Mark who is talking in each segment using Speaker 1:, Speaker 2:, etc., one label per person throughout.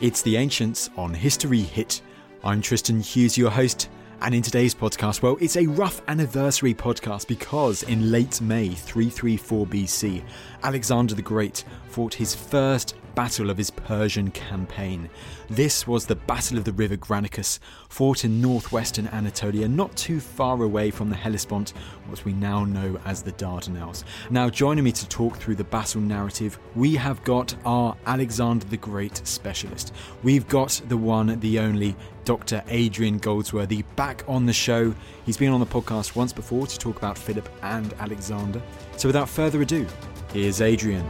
Speaker 1: It's The Ancients on History Hit. I'm Tristan Hughes, your host, and in today's podcast, well, it's a rough anniversary podcast because in late May 334 BC, Alexander the Great fought his first battle of his Persian campaign. This was the Battle of the River Granicus, fought in northwestern Anatolia, not too far away from the Hellespont, what we now know as the Dardanelles. Now, joining me to talk through the battle narrative, we have got our Alexander the Great specialist. We've got the one, the only, Dr. Adrian Goldsworthy back on the show. He's been on the podcast once before to talk about Philip and Alexander. So, without further ado, here's Adrian.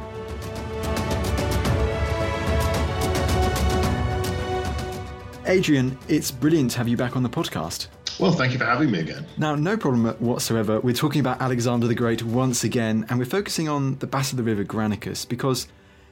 Speaker 1: Adrian, it's brilliant to have you back on the podcast.
Speaker 2: Well, thank you for having me again.
Speaker 1: Now, no problem whatsoever. We're talking about Alexander the Great once again, and we're focusing on the Battle of the River Granicus because,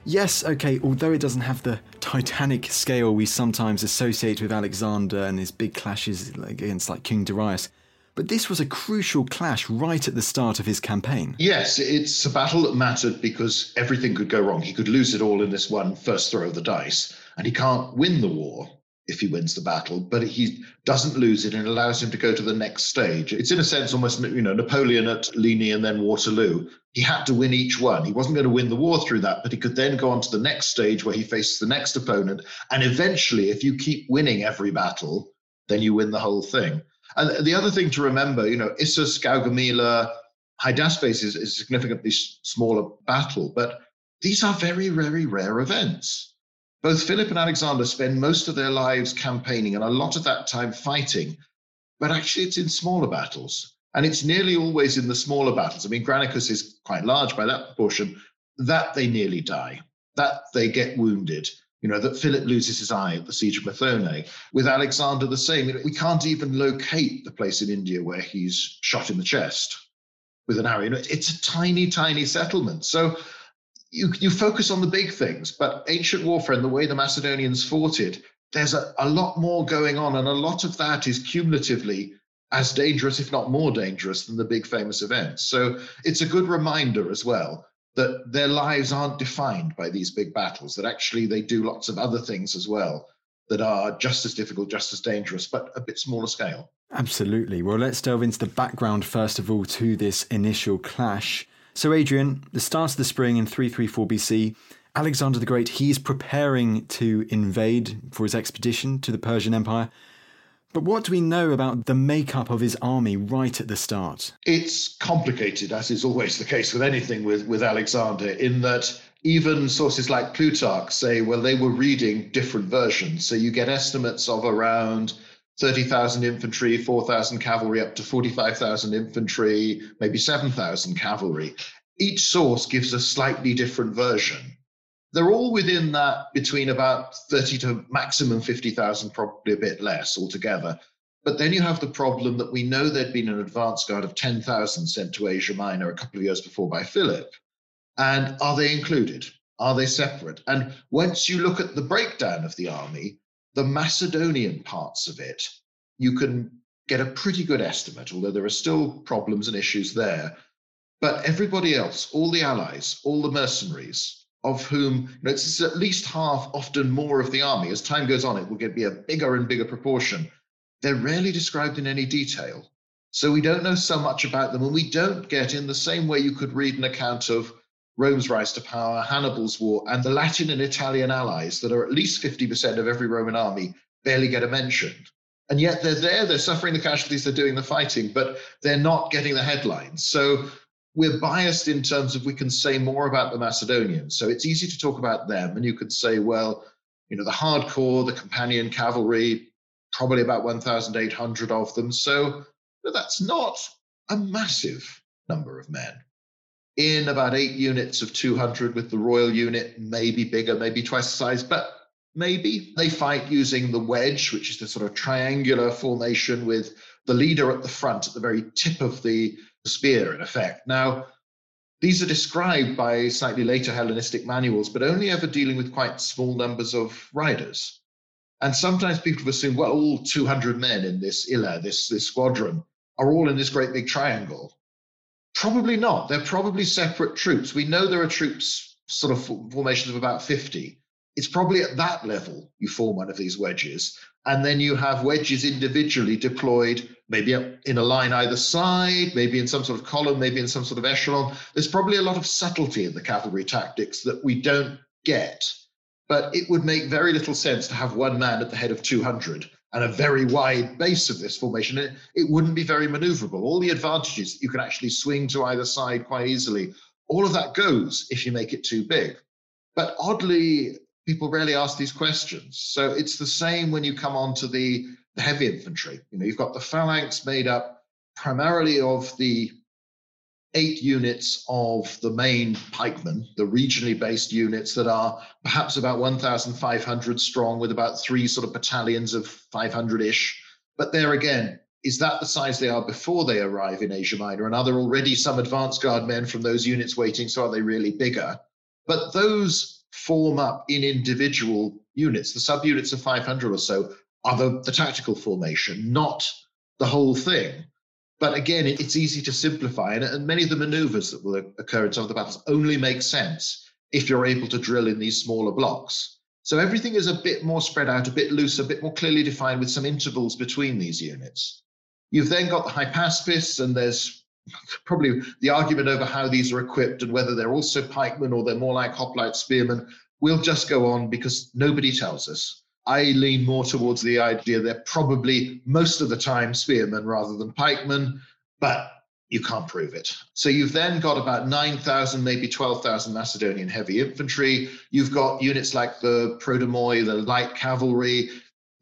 Speaker 1: yes, okay, although it doesn't have the titanic scale we sometimes associate with Alexander and his big clashes against like King Darius, but this was a crucial clash right at the start of his campaign.
Speaker 2: Yes, it's a battle that mattered because everything could go wrong. He could lose it all in this one first throw of the dice, and he can't win the war if he wins the battle, but he doesn't lose it and allows him to go to the next stage. It's in a sense almost, you know, Napoleon at Ligny and then Waterloo. He had to win each one. He wasn't going to win the war through that, but he could then go on to the next stage where he faces the next opponent. And eventually, if you keep winning every battle, then you win the whole thing. And the other thing to remember, you know, Issus, Gaugamela, Hydaspes is, is a significantly smaller battle, but these are very, very rare events both Philip and Alexander spend most of their lives campaigning and a lot of that time fighting, but actually it's in smaller battles. And it's nearly always in the smaller battles. I mean, Granicus is quite large by that proportion, that they nearly die, that they get wounded. You know, that Philip loses his eye at the siege of Methone. With Alexander, the same. We can't even locate the place in India where he's shot in the chest with an arrow. You know, It's a tiny, tiny settlement. So you, you focus on the big things, but ancient warfare and the way the Macedonians fought it, there's a, a lot more going on, and a lot of that is cumulatively as dangerous, if not more dangerous, than the big famous events. So it's a good reminder as well that their lives aren't defined by these big battles, that actually they do lots of other things as well that are just as difficult, just as dangerous, but a bit smaller scale.
Speaker 1: Absolutely. Well, let's delve into the background first of all to this initial clash. So, Adrian, the start of the spring in 334 BC, Alexander the Great, he's preparing to invade for his expedition to the Persian Empire. But what do we know about the makeup of his army right at the start?
Speaker 2: It's complicated, as is always the case with anything with, with Alexander, in that even sources like Plutarch say, well, they were reading different versions. So you get estimates of around 30,000 infantry, 4,000 cavalry, up to 45,000 infantry, maybe 7,000 cavalry. Each source gives a slightly different version. They're all within that between about 30 to maximum 50,000, probably a bit less altogether. But then you have the problem that we know there'd been an advance guard of 10,000 sent to Asia Minor a couple of years before by Philip. And are they included? Are they separate? And once you look at the breakdown of the army, the Macedonian parts of it, you can get a pretty good estimate, although there are still problems and issues there. But everybody else, all the allies, all the mercenaries, of whom you know, it's at least half, often more of the army. As time goes on, it will get be a bigger and bigger proportion. They're rarely described in any detail. So we don't know so much about them, and we don't get in the same way you could read an account of Rome's rise to power, Hannibal's war, and the Latin and Italian allies that are at least 50% of every Roman army barely get a mention. And yet they're there, they're suffering the casualties, they're doing the fighting, but they're not getting the headlines. So we're biased in terms of we can say more about the Macedonians. So it's easy to talk about them. And you could say, well, you know, the hardcore, the companion cavalry, probably about 1,800 of them. So that's not a massive number of men. In about eight units of 200 with the Royal unit, maybe bigger, maybe twice the size, but maybe. They fight using the wedge, which is the sort of triangular formation with the leader at the front, at the very tip of the spear, in effect. Now, these are described by slightly later Hellenistic manuals, but only ever dealing with quite small numbers of riders. And sometimes people have assumed, well, all 200 men in this illa, this, this squadron, are all in this great big triangle. Probably not. They're probably separate troops. We know there are troops, sort of formations of about 50. It's probably at that level you form one of these wedges. And then you have wedges individually deployed, maybe in a line either side, maybe in some sort of column, maybe in some sort of echelon. There's probably a lot of subtlety in the cavalry tactics that we don't get. But it would make very little sense to have one man at the head of 200 and a very wide base of this formation, it, it wouldn't be very maneuverable. All the advantages, that you can actually swing to either side quite easily. All of that goes if you make it too big. But oddly, people rarely ask these questions. So it's the same when you come on to the, the heavy infantry. You know, you've got the phalanx made up primarily of the eight units of the main pikemen, the regionally based units that are perhaps about 1,500 strong with about three sort of battalions of 500 ish. But there again, is that the size they are before they arrive in Asia Minor? And are there already some advance guard men from those units waiting? So are they really bigger? But those form up in individual units. The subunits of 500 or so are the, the tactical formation, not the whole thing. But again, it's easy to simplify, and, many of the maneuvers that will occur in some of the battles only make sense if you're able to drill in these smaller blocks. So everything is a bit more spread out, a bit looser, a bit more clearly defined with some intervals between these units. You've then got the hypaspists, and there's probably the argument over how these are equipped and whether they're also pikemen or they're more like hoplite spearmen. We'll just go on because nobody tells us. I lean more towards the idea they're probably most of the time spearmen rather than pikemen, but you can't prove it. So you've then got about 9,000, maybe 12,000 Macedonian heavy infantry. You've got units like the Prodromoi, the light cavalry,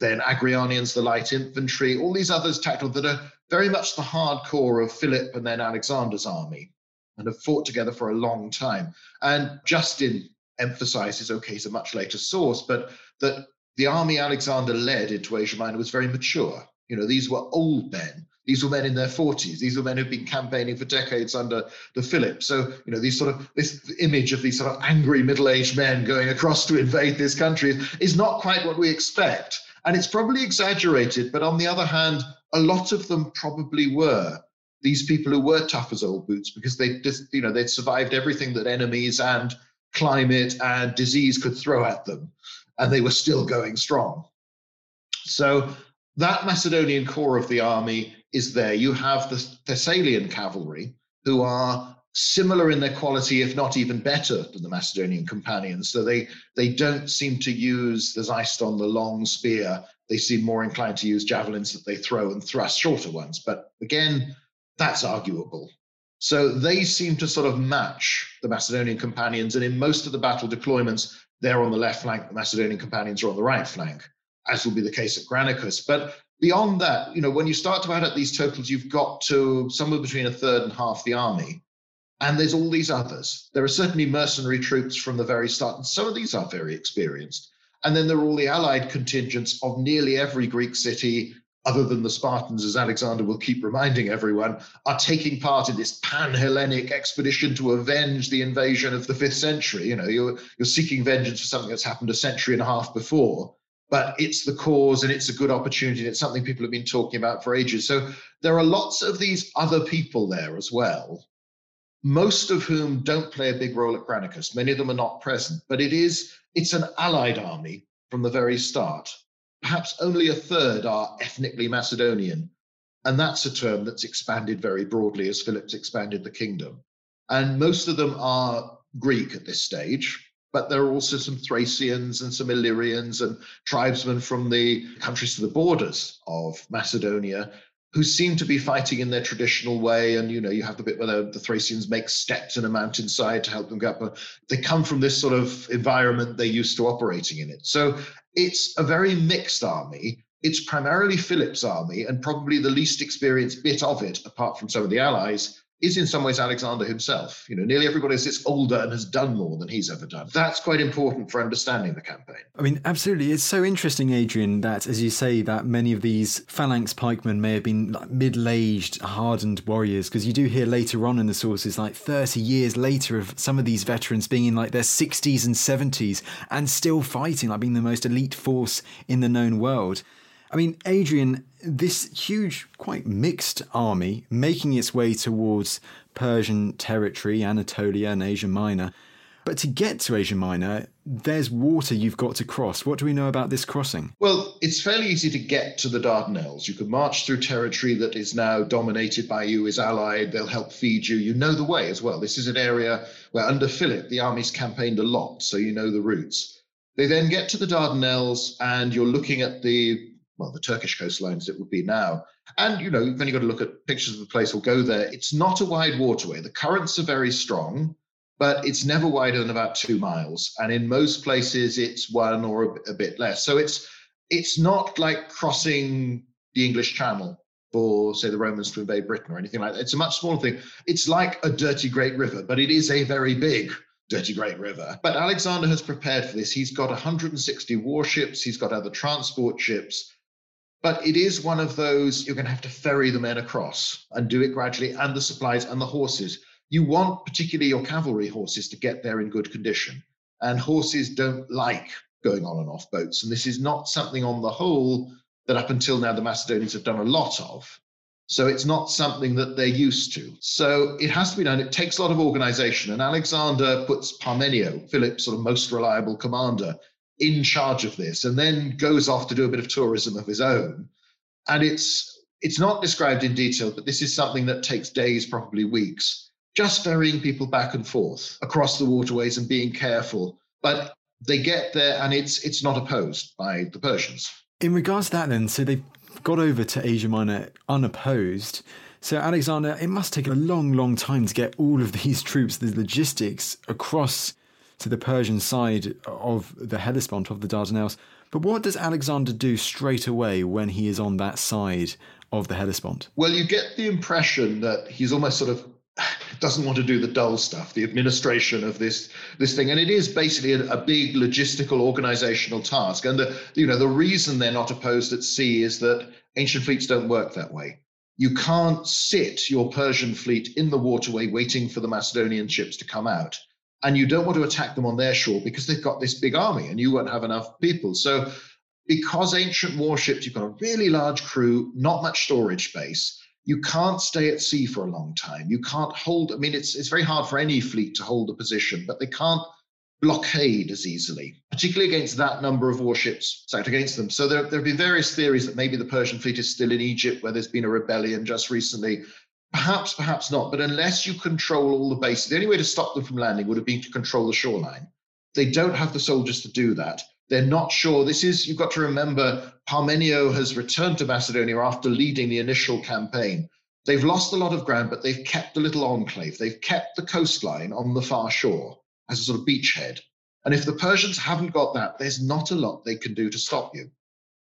Speaker 2: then Agrianians, the light infantry, all these others tactical that are very much the hardcore of Philip and then Alexander's army and have fought together for a long time. And Justin emphasizes, okay, he's a much later source, but that the army Alexander led into Asia Minor was very mature. You know, these were old men. These were men in their 40s. These were men who'd been campaigning for decades under the Philip. So, you know, these sort of this image of these sort of angry middle-aged men going across to invade this country is not quite what we expect. And it's probably exaggerated, but on the other hand, a lot of them probably were these people who were tough as old boots because they just, you know, they'd survived everything that enemies and climate and disease could throw at them and they were still going strong. So that Macedonian core of the army is there. You have the Thessalian cavalry, who are similar in their quality, if not even better than the Macedonian companions. So they they don't seem to use the Xyston, the long spear. They seem more inclined to use javelins that they throw and thrust shorter ones. But again, that's arguable. So they seem to sort of match the Macedonian companions, and in most of the battle deployments, they're on the left flank, the Macedonian companions are on the right flank, as will be the case at Granicus. But beyond that, you know, when you start to add up these totals, you've got to somewhere between a third and half the army. And there's all these others. There are certainly mercenary troops from the very start, and some of these are very experienced. And then there are all the allied contingents of nearly every Greek city other than the Spartans, as Alexander will keep reminding everyone, are taking part in this pan-Hellenic expedition to avenge the invasion of the fifth century. You know, you're you're seeking vengeance for something that's happened a century and a half before, but it's the cause and it's a good opportunity and it's something people have been talking about for ages. So there are lots of these other people there as well, most of whom don't play a big role at Granicus. Many of them are not present, but it is it's an allied army from the very start perhaps only a third are ethnically Macedonian. And that's a term that's expanded very broadly as Philip's expanded the kingdom. And most of them are Greek at this stage, but there are also some Thracians and some Illyrians and tribesmen from the countries to the borders of Macedonia who seem to be fighting in their traditional way. And, you know, you have the bit where the, the Thracians make steps in a mountainside to help them get up. But they come from this sort of environment they're used to operating in it. So it's a very mixed army. It's primarily Philip's army, and probably the least experienced bit of it, apart from some of the allies, is in some ways Alexander himself. You know, nearly everybody sits older and has done more than he's ever done. That's quite important for understanding the campaign.
Speaker 1: I mean, absolutely. It's so interesting, Adrian, that as you say, that many of these phalanx pikemen may have been like middle-aged, hardened warriors, because you do hear later on in the sources, like 30 years later, of some of these veterans being in like their 60s and 70s and still fighting, like being the most elite force in the known world. I mean, Adrian, this huge, quite mixed army making its way towards Persian territory, Anatolia, and Asia Minor. But to get to Asia Minor, there's water you've got to cross. What do we know about this crossing?
Speaker 2: Well, it's fairly easy to get to the Dardanelles. You can march through territory that is now dominated by you, is allied, they'll help feed you. You know the way as well. This is an area where, under Philip, the armies campaigned a lot, so you know the routes. They then get to the Dardanelles, and you're looking at the well, the Turkish coastlines it would be now. And, you know, you've only got to look at pictures of the place or go there. It's not a wide waterway. The currents are very strong, but it's never wider than about two miles. And in most places, it's one or a, a bit less. So it's it's not like crossing the English Channel for, say, the Romans to invade Britain or anything like that. It's a much smaller thing. It's like a dirty great river, but it is a very big dirty great river. But Alexander has prepared for this. He's got 160 warships, he's got other transport ships. But it is one of those you're going to have to ferry the men across and do it gradually, and the supplies and the horses. You want, particularly your cavalry horses, to get there in good condition. And horses don't like going on and off boats. And this is not something on the whole that up until now the Macedonians have done a lot of. So it's not something that they're used to. So it has to be done. It takes a lot of organization. And Alexander puts Parmenio, Philip's sort of most reliable commander, in charge of this and then goes off to do a bit of tourism of his own. And it's it's not described in detail, but this is something that takes days, probably weeks, just ferrying people back and forth across the waterways and being careful. But they get there and it's it's not opposed by the Persians.
Speaker 1: In regards to that then, so they've got over to Asia Minor unopposed. So Alexander, it must take a long, long time to get all of these troops, the logistics across to the Persian side of the Hellespont, of the Dardanelles. But what does Alexander do straight away when he is on that side of the Hellespont?
Speaker 2: Well, you get the impression that he's almost sort of doesn't want to do the dull stuff, the administration of this this thing, and it is basically a, a big logistical organizational task. And the you know the reason they're not opposed at sea is that ancient fleets don't work that way. You can't sit your Persian fleet in the waterway waiting for the Macedonian ships to come out and you don't want to attack them on their shore because they've got this big army and you won't have enough people. So, because ancient warships, you've got a really large crew, not much storage space. You can't stay at sea for a long time. You can't hold. I mean, it's it's very hard for any fleet to hold a position, but they can't blockade as easily, particularly against that number of warships stacked against them. So there, there have been various theories that maybe the Persian fleet is still in Egypt, where there's been a rebellion just recently, Perhaps, perhaps not. But unless you control all the bases, the only way to stop them from landing would have been to control the shoreline. They don't have the soldiers to do that. They're not sure. This is, you've got to remember, Parmenio has returned to Macedonia after leading the initial campaign. They've lost a lot of ground, but they've kept a little enclave. They've kept the coastline on the far shore as a sort of beachhead. And if the Persians haven't got that, there's not a lot they can do to stop you.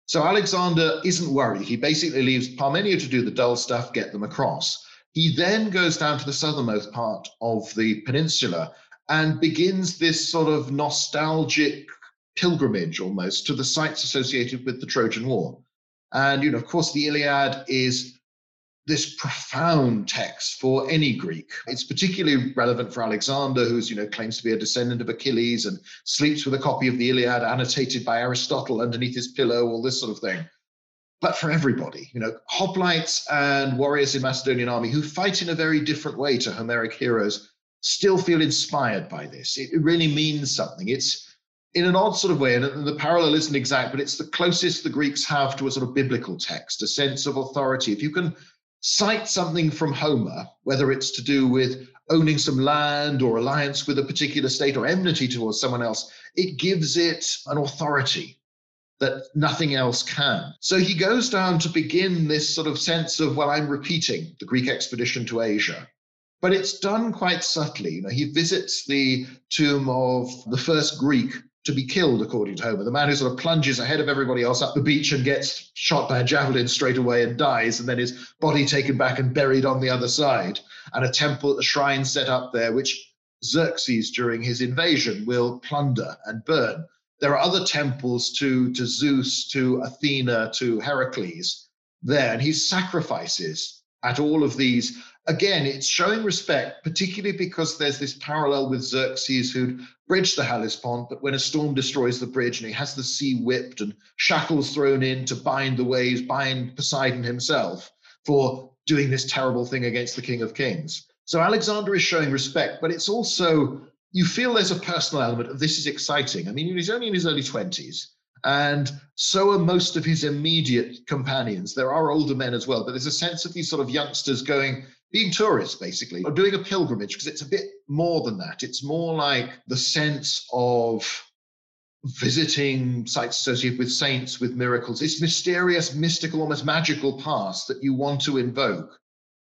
Speaker 2: So Alexander isn't worried. He basically leaves Parmenio to do the dull stuff, get them across. He then goes down to the southernmost part of the peninsula and begins this sort of nostalgic pilgrimage almost to the sites associated with the Trojan War. And, you know, of course, the Iliad is this profound text for any Greek. It's particularly relevant for Alexander, who's, you know, claims to be a descendant of Achilles and sleeps with a copy of the Iliad annotated by Aristotle underneath his pillow, all this sort of thing but for everybody. You know, hoplites and warriors in Macedonian army who fight in a very different way to Homeric heroes still feel inspired by this. It, really means something. It's in an odd sort of way, and the parallel isn't exact, but it's the closest the Greeks have to a sort of biblical text, a sense of authority. If you can cite something from Homer, whether it's to do with owning some land or alliance with a particular state or enmity towards someone else, it gives it an authority that nothing else can. So he goes down to begin this sort of sense of, well, I'm repeating the Greek expedition to Asia. But it's done quite subtly. You know, he visits the tomb of the first Greek to be killed, according to Homer, the man who sort of plunges ahead of everybody else up the beach and gets shot by a javelin straight away and dies, and then his body taken back and buried on the other side. and a temple a shrine set up there, which Xerxes during his invasion will plunder and burn. There are other temples to, to Zeus, to Athena, to Heracles there, and he sacrifices at all of these. Again, it's showing respect, particularly because there's this parallel with Xerxes who'd bridged the Hellespont, but when a storm destroys the bridge and he has the sea whipped and shackles thrown in to bind the waves, bind Poseidon himself for doing this terrible thing against the King of Kings. So Alexander is showing respect, but it's also, you feel there's a personal element of this is exciting. I mean, he's only in his early 20s. And so are most of his immediate companions. There are older men as well, but there's a sense of these sort of youngsters going, being tourists basically, or doing a pilgrimage, because it's a bit more than that. It's more like the sense of visiting sites associated with saints, with miracles, this mysterious, mystical, almost magical past that you want to invoke.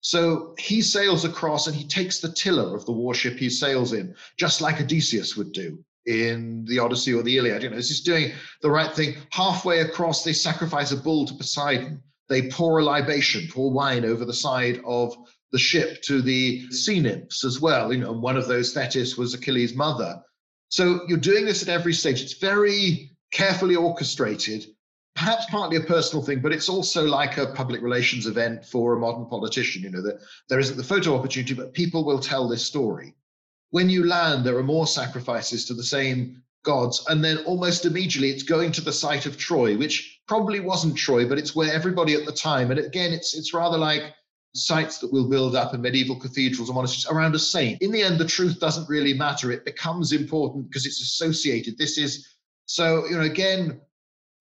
Speaker 2: So he sails across and he takes the tiller of the warship he sails in, just like Odysseus would do in the Odyssey or the Iliad. You know, he's doing the right thing. Halfway across, they sacrifice a bull to Poseidon. They pour a libation, pour wine over the side of the ship to the sea nymphs as well. You know, one of those Thetis was Achilles' mother. So you're doing this at every stage. It's very carefully orchestrated, perhaps partly a personal thing, but it's also like a public relations event for a modern politician. You know, that there isn't the photo opportunity, but people will tell this story. When you land, there are more sacrifices to the same gods. And then almost immediately it's going to the site of Troy, which probably wasn't Troy, but it's where everybody at the time, and again, it's it's rather like sites that will build up in medieval cathedrals and monasteries around a saint. In the end, the truth doesn't really matter. It becomes important because it's associated. This is so, you know, again,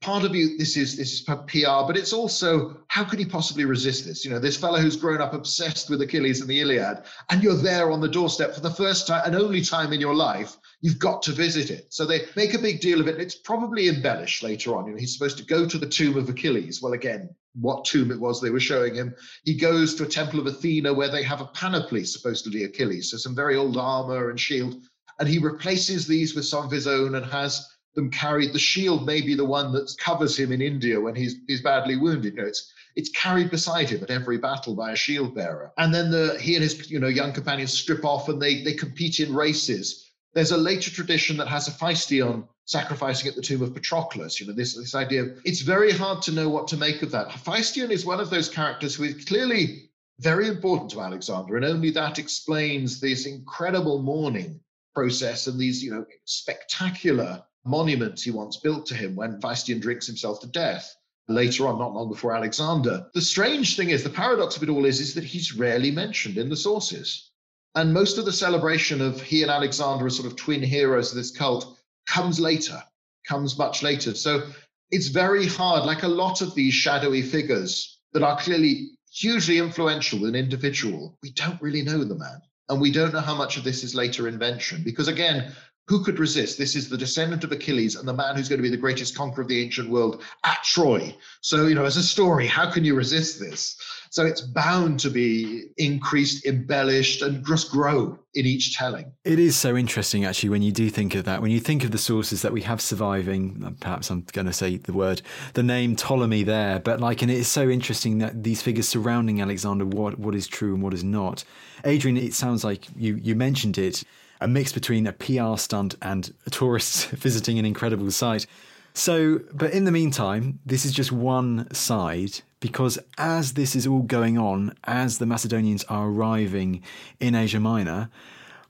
Speaker 2: part of you, this is this is PR, but it's also how could he possibly resist this? You know, this fellow who's grown up obsessed with Achilles and the Iliad, and you're there on the doorstep for the first time and only time in your life. You've got to visit it. So they make a big deal of it. It's probably embellished later on. You know, he's supposed to go to the tomb of Achilles. Well, again, what tomb it was they were showing him. He goes to a temple of Athena where they have a panoply, supposedly Achilles, so some very old armor and shield. And he replaces these with some of his own and has them carried. The shield may be the one that covers him in India when he's he's badly wounded. You know, it's it's carried beside him at every battle by a shield bearer. And then the he and his you know young companions strip off and they they compete in races. There's a later tradition that has Hephaestion sacrificing at the tomb of Patroclus. You know, this, this idea of it's very hard to know what to make of that. Hephaestion is one of those characters who is clearly very important to Alexander, and only that explains this incredible mourning process and these, you know, spectacular monuments he wants built to him when Hephaestion drinks himself to death later on, not long before Alexander. The strange thing is, the paradox of it all is, is that he's rarely mentioned in the sources. And most of the celebration of he and Alexander as sort of twin heroes of this cult comes later, comes much later. So it's very hard, like a lot of these shadowy figures that are clearly hugely influential and individual, we don't really know the man. And we don't know how much of this is later invention. Because again, who could resist? This is the descendant of Achilles and the man who's going to be the greatest conqueror of the ancient world at Troy. So, you know, as a story, how can you resist this? So it's bound to be increased, embellished, and just grow in each telling.
Speaker 1: It is so interesting, actually, when you do think of that. When you think of the sources that we have surviving, uh, perhaps I'm going to say the word, the name Ptolemy there, but like, and it is so interesting that these figures surrounding Alexander, what what is true and what is not. Adrian, it sounds like you you mentioned it a mix between a PR stunt and tourists visiting an incredible site. So, but in the meantime, this is just one side because as this is all going on, as the Macedonians are arriving in Asia Minor,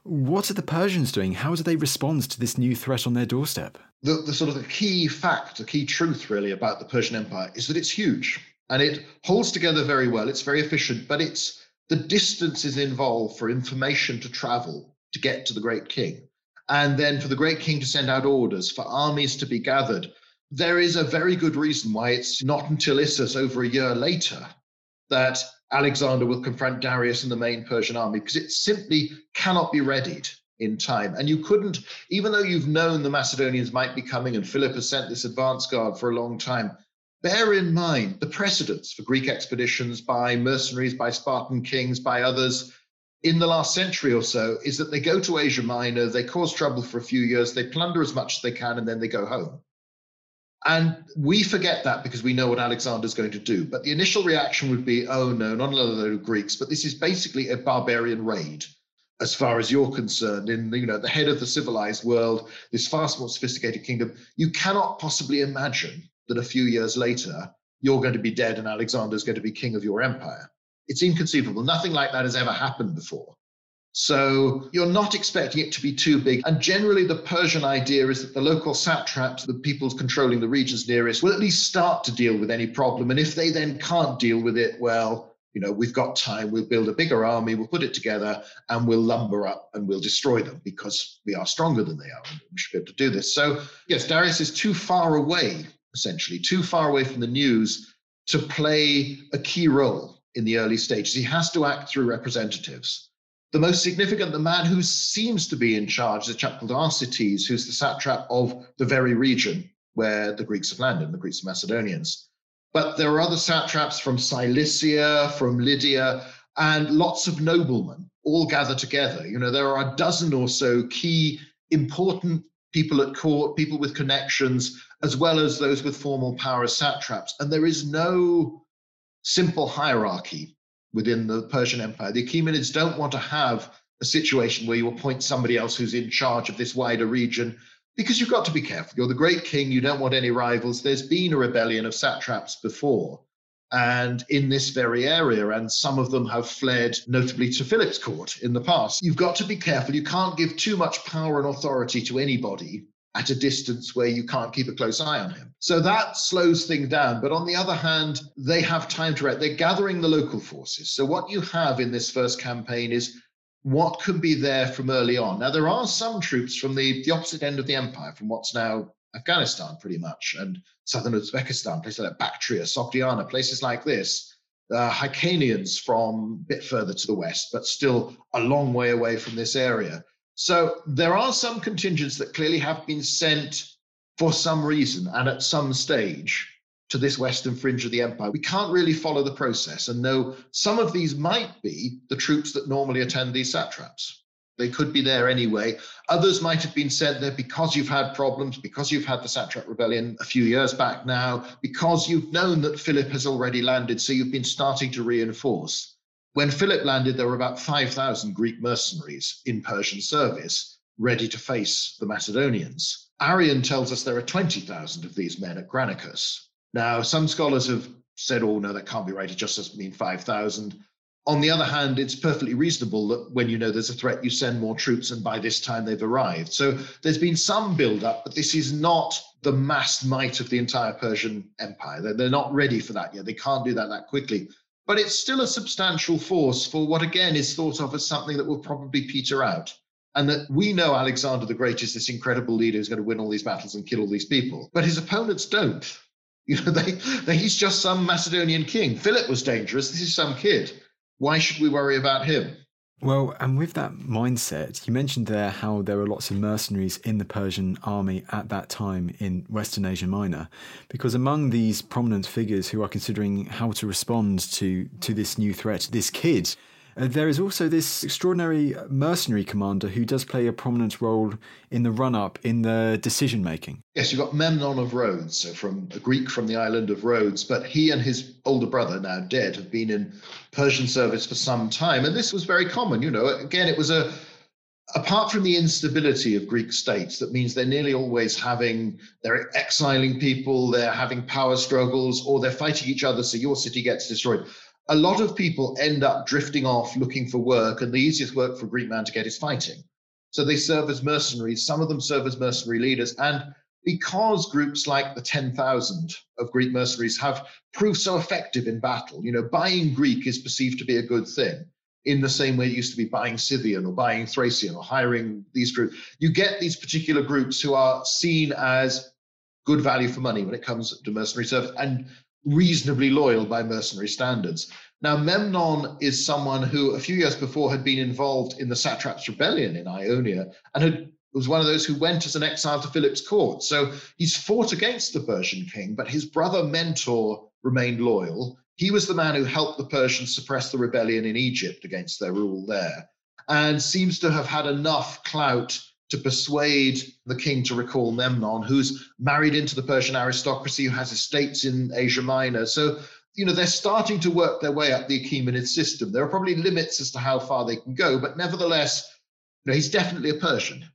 Speaker 1: what are the Persians doing? How do they respond to this new threat on their doorstep?
Speaker 2: The, the sort of the key fact, the key truth really about the Persian Empire is that it's huge and it holds together very well. It's very efficient, but it's the distances involved for information to travel to get to the great king. And then for the great king to send out orders, for armies to be gathered. There is a very good reason why it's not until Issus, over a year later, that Alexander will confront Darius and the main Persian army, because it simply cannot be readied in time. And you couldn't, even though you've known the Macedonians might be coming and Philip has sent this advance guard for a long time, bear in mind the precedents for Greek expeditions by mercenaries, by Spartan kings, by others in the last century or so is that they go to Asia Minor, they cause trouble for a few years, they plunder as much as they can, and then they go home. And we forget that because we know what Alexander's going to do. But the initial reaction would be, oh no, not another load of Greeks, but this is basically a barbarian raid as far as you're concerned, in you know the head of the civilized world, this fast more sophisticated kingdom, you cannot possibly imagine that a few years later you're going to be dead and Alexander's going to be king of your empire. It's inconceivable. Nothing like that has ever happened before. So you're not expecting it to be too big. And generally, the Persian idea is that the local satraps, the people controlling the regions nearest, will at least start to deal with any problem. And if they then can't deal with it, well, you know, we've got time, we'll build a bigger army, we'll put it together, and we'll lumber up and we'll destroy them because we are stronger than they are. And we should be able to do this. So, yes, Darius is too far away, essentially, too far away from the news to play a key role in the early stages. He has to act through representatives. The most significant, the man who seems to be in charge, is a chap called Arsites, who's the satrap of the very region where the Greeks have landed, the Greeks and Macedonians. But there are other satraps from Cilicia, from Lydia, and lots of noblemen all gather together. You know, there are a dozen or so key important people at court, people with connections, as well as those with formal power as satraps. And there is no simple hierarchy within the Persian Empire. The Achaemenids don't want to have a situation where you appoint somebody else who's in charge of this wider region because you've got to be careful. You're the great king, you don't want any rivals. There's been a rebellion of satraps before, and in this very area, and some of them have fled, notably to Philip's court in the past. You've got to be careful. You can't give too much power and authority to anybody at a distance where you can't keep a close eye on him. So that slows things down. But on the other hand, they have time to react. They're gathering the local forces. So what you have in this first campaign is what could be there from early on. Now, there are some troops from the, the opposite end of the empire, from what's now Afghanistan, pretty much, and southern Uzbekistan, places like Bactria, Sogdiana, places like this. Uh, Hyrcanians from a bit further to the west, but still a long way away from this area. So there are some contingents that clearly have been sent for some reason and at some stage to this western fringe of the empire. We can't really follow the process and know some of these might be the troops that normally attend these satraps. They could be there anyway. Others might have been sent there because you've had problems, because you've had the satrap rebellion a few years back now, because you've known that Philip has already landed, so you've been starting to reinforce. When Philip landed, there were about 5,000 Greek mercenaries in Persian service, ready to face the Macedonians. Arrian tells us there are 20,000 of these men at Granicus. Now, some scholars have said, oh, no, that can't be right. It just doesn't mean 5,000. On the other hand, it's perfectly reasonable that when you know there's a threat, you send more troops, and by this time they've arrived. So there's been some build up, but this is not the mass might of the entire Persian Empire. They're not ready for that yet. They can't do that that quickly. But it's still a substantial force for what, again, is thought of as something that will probably peter out. And that we know Alexander the Great is this incredible leader who's going to win all these battles and kill all these people, but his opponents don't. You know, they, they, he's just some Macedonian king. Philip was dangerous. This is some kid. Why should we worry about him?
Speaker 1: Well, and with that mindset, you mentioned there how there were lots of mercenaries in the Persian army at that time in Western Asia Minor, because among these prominent figures who are considering how to respond to to this new threat, this kid uh, there is also this extraordinary mercenary commander who does play a prominent role in the run up in the decision making.
Speaker 2: Yes, you've got Memnon of Rhodes, so from a Greek from the island of Rhodes, but he and his older brother, now dead, have been in Persian service for some time. And this was very common. You know, again, it was a apart from the instability of Greek states, that means they're nearly always having, they're exiling people, they're having power struggles, or they're fighting each other, so your city gets destroyed a lot of people end up drifting off looking for work, and the easiest work for a Greek man to get is fighting. So they serve as mercenaries. Some of them serve as mercenary leaders. And because groups like the 10,000 of Greek mercenaries have proved so effective in battle, you know, buying Greek is perceived to be a good thing in the same way it used to be buying Scythian or buying Thracian or hiring these groups. You get these particular groups who are seen as good value for money when it comes to mercenary service. And reasonably loyal by mercenary standards. Now, Memnon is someone who a few years before had been involved in the satraps' rebellion in Ionia and had, was one of those who went as an exile to Philip's court. So he's fought against the Persian king, but his brother Mentor remained loyal. He was the man who helped the Persians suppress the rebellion in Egypt against their rule there and seems to have had enough clout to persuade the king to recall Memnon, who's married into the Persian aristocracy, who has estates in Asia Minor. So, you know, they're starting to work their way up the Achaemenid system. There are probably limits as to how far they can go, but nevertheless, you know, he's definitely a Persian.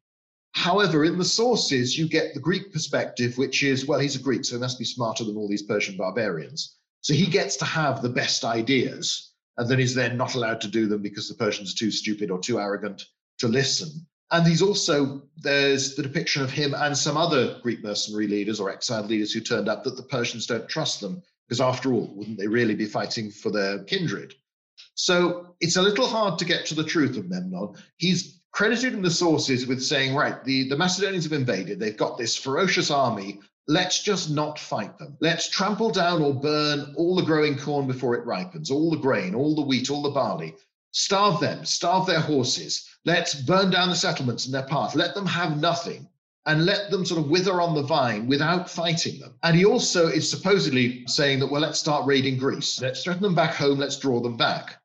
Speaker 2: However, in the sources, you get the Greek perspective, which is, well, he's a Greek, so he must be smarter than all these Persian barbarians. So he gets to have the best ideas, and then he's then not allowed to do them because the Persians are too stupid or too arrogant to listen. And he's also, there's the depiction of him and some other Greek mercenary leaders or exiled leaders who turned up that the Persians don't trust them, because after all, wouldn't they really be fighting for their kindred? So it's a little hard to get to the truth of Memnon. He's credited in the sources with saying, right, the, the Macedonians have invaded, they've got this ferocious army. Let's just not fight them. Let's trample down or burn all the growing corn before it ripens, all the grain, all the wheat, all the barley. Starve them, starve their horses Let's burn down the settlements and their path. Let them have nothing and let them sort of wither on the vine without fighting them. And he also is supposedly saying that, well, let's start raiding Greece. Let's threaten them back home. Let's draw them back.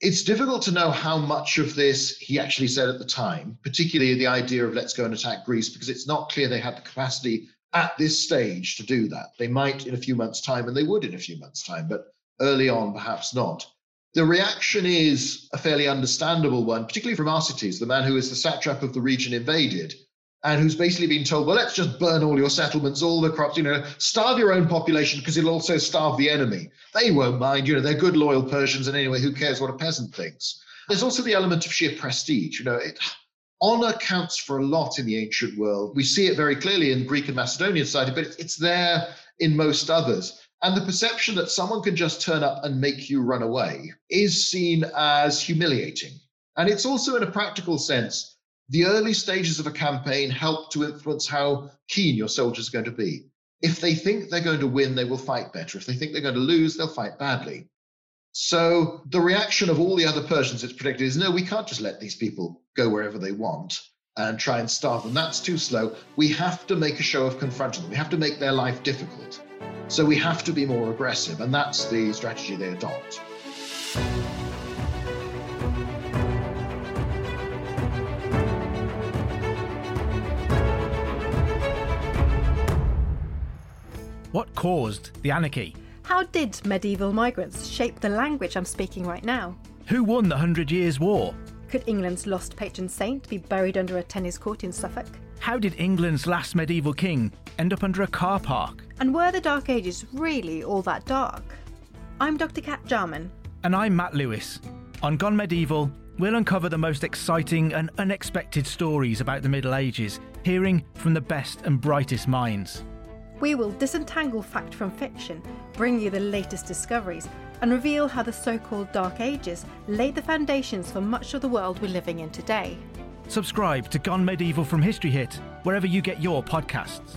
Speaker 2: It's difficult to know how much of this he actually said at the time, particularly the idea of let's go and attack Greece, because it's not clear they had the capacity at this stage to do that. They might in a few months' time, and they would in a few months' time, but early on, perhaps not. The reaction is a fairly understandable one, particularly from Arsites, the man who is the satrap of the region invaded, and who's basically been told, well, let's just burn all your settlements, all the crops, you know, starve your own population because it'll also starve the enemy. They won't mind, you know, they're good, loyal Persians, and anyway, who cares what a peasant thinks? There's also the element of sheer prestige. You know, it, honor counts for a lot in the ancient world. We see it very clearly in the Greek and Macedonian society, but it's there in most others. And the perception that someone can just turn up and make you run away is seen as humiliating. And it's also, in a practical sense, the early stages of a campaign help to influence how keen your soldiers are going to be. If they think they're going to win, they will fight better. If they think they're going to lose, they'll fight badly. So the reaction of all the other Persians, it's predicted, is no, we can't just let these people go wherever they want and try and starve them. That's too slow. We have to make a show of confronting them. We have to make their life difficult. So we have to be more aggressive, and that's the strategy they adopt.
Speaker 3: What caused the anarchy?
Speaker 4: How did medieval migrants shape the language I'm speaking right now?
Speaker 3: Who won the Hundred Years' War?
Speaker 4: Could England's lost patron saint be buried under a tennis court in Suffolk?
Speaker 3: How did England's last medieval king end up under a car park?
Speaker 4: And were the Dark Ages really all that dark? I'm Dr. Kat Jarman.
Speaker 3: And I'm Matt Lewis. On Gone Medieval, we'll uncover the most exciting and unexpected stories about the Middle Ages, hearing from the best and brightest minds.
Speaker 4: We will disentangle fact from fiction, bring you the latest discoveries, and reveal how the so called Dark Ages laid the foundations for much of the world we're living in today.
Speaker 3: Subscribe to Gone Medieval from History Hit wherever you get your podcasts.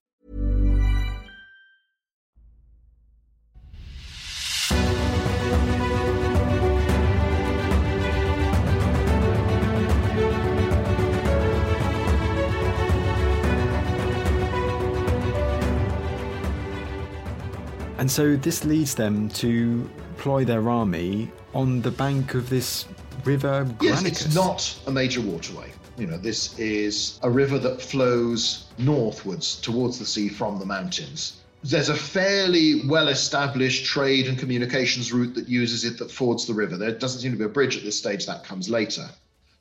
Speaker 1: And so this leads them to ploy their army on the bank of this river
Speaker 2: Yes, it's not a major waterway. You know, this is a river that flows northwards towards the sea from the mountains. There's a fairly well established trade and communications route that uses it that fords the river. There doesn't seem to be a bridge at this stage, that comes later.